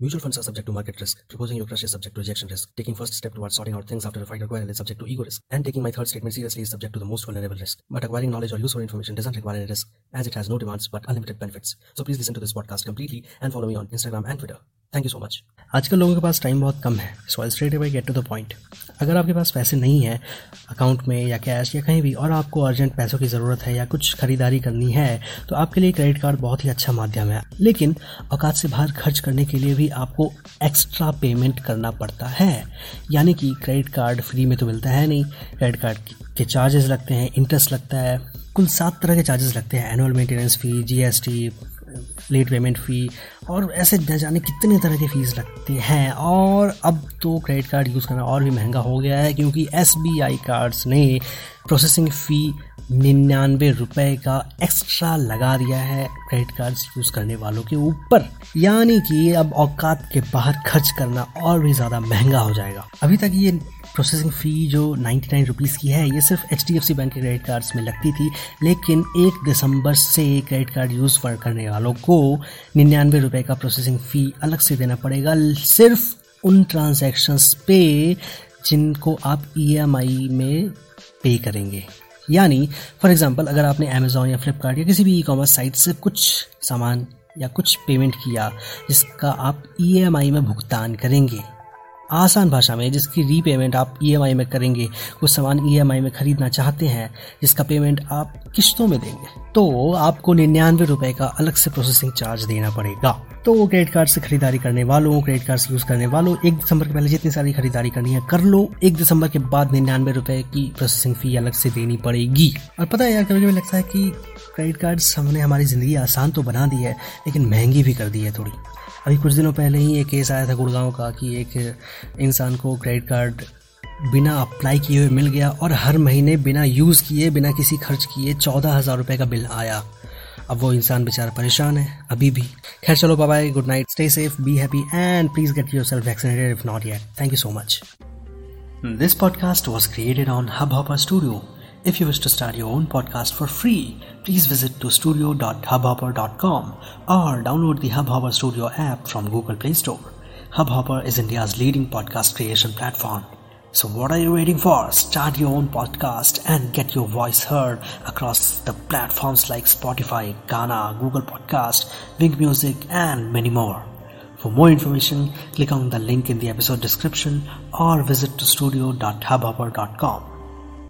Mutual funds are subject to market risk. Proposing your crush is subject to rejection risk. Taking first step towards sorting out things after a fight or quarrel is subject to ego risk. And taking my third statement seriously is subject to the most vulnerable risk. But acquiring knowledge or useful information doesn't require any risk, as it has no demands but unlimited benefits. So please listen to this podcast completely and follow me on Instagram and Twitter. Thank you so much आजकल लोगों के पास time बहुत कम है so I straight away get to the point अगर आपके पास पैसे नहीं है अकाउंट में या कैश या कहीं भी, और आपको अर्जेंट पैसों की ज़रूरत है या कुछ खरीदारी करनी है तो आपके लिए क्रेडिट कार्ड बहुत ही अच्छा माध्यम है। लेकिन औकात से बाहर खर्च करने के लिए भी आपको एक्स्ट्रा पेमेंट करना पड़ता है। यानी कि क्रेडिट कार्ड फ्री में तो मिलता है नहीं क्रेडिट कार्ड के चार्जेस लगते हैं इंटरेस्ट लगता है, कुल सात तरह के चार्जेस लगते हैं annual maintenance fee GST late payment fee और ऐसे न जाने कितने तरह के फ़ीस लगते हैं। और अब तो क्रेडिट कार्ड यूज़ करना और भी महँगा हो गया है क्योंकि एस बी आई कार्ड्स ने प्रोसेसिंग फ़ी निन्यानवे रुपए का एक्स्ट्रा लगा दिया है क्रेडिट कार्ड्स यूज़ करने वालों के ऊपर। यानी कि अब औकात के बाहर खर्च करना और भी ज़्यादा महँगा हो जाएगा। अभी तक ये प्रोसेसिंग फ़ी जो नाइन्टी नाइन रुपीज़ की है, ये सिर्फ़ H D F C bank के क्रेडिट कार्ड्स में लगती थी। लेकिन एक दिसंबर से क्रेडिट कार्ड यूज़ करने वालों को निन्यानवे रुपए का प्रोसेसिंग फ़ी अलग से देना पड़ेगा। सिर्फ़ उन ट्रांजैक्शंस पे जिनको आप ई e में पे करेंगे। यानी फॉर एग्जांपल अगर आपने अमेजोन या फ्लिपकार्ट या किसी भी ई कॉमर्स साइट से कुछ सामान या कुछ पेमेंट किया, जिसका आप ई e में भुगतान करेंगे, आसान भाषा में जिसकी रीपेमेंट आप ईएमआई में करेंगे कुछ सामान ईएमआई में खरीदना चाहते हैं, जिसका पेमेंट आप किश्तों में देंगे तो आपको निन्यानवे रुपए का अलग से प्रोसेसिंग चार्ज देना पड़ेगा। तो वो क्रेडिट कार्ड से खरीदारी करने वालों क्रेडिट कार्ड से यूज़ करने वालों, एक दिसंबर के पहले जितनी सारी खरीदारी करनी है, कर लो। एक दिसंबर के बाद निन्यानवे रुपए की प्रोसेसिंग फ़ी अलग से देनी पड़ेगी। और पता है यार कभी कभी लगता है कि क्रेडिट कार्ड हमने हमारी ज़िंदगी आसान तो बना दी है, लेकिन महँगी भी कर दी है थोड़ी। अभी कुछ दिनों पहले ही एक केस आया था गुड़गांव का कि एक इंसान को क्रेडिट कार्ड बिना अप्लाई किए हुए मिल गया और हर महीने बिना यूज़ किए, बिना किसी खर्च किए चौदह हज़ार रुपये का बिल आया। अब वो इंसान बेचारा परेशान है अभी भी खैर चलो bye good night stay safe be happy and please get yourself vaccinated if not yet thank you so much this podcast was created on Hubhopper studio If you wish to start your own podcast for free, please visit to studio.hubhopper.com or download the Hubhopper Studio app from Google Play Store. Hubhopper is India's leading podcast creation platform. So what are you waiting for? Start your own podcast and get your voice heard across the platforms like Spotify, Ghana, Google Podcast, Wink Music and many more. For more information, click on the link in the episode description or visit to studio.hubhopper.com.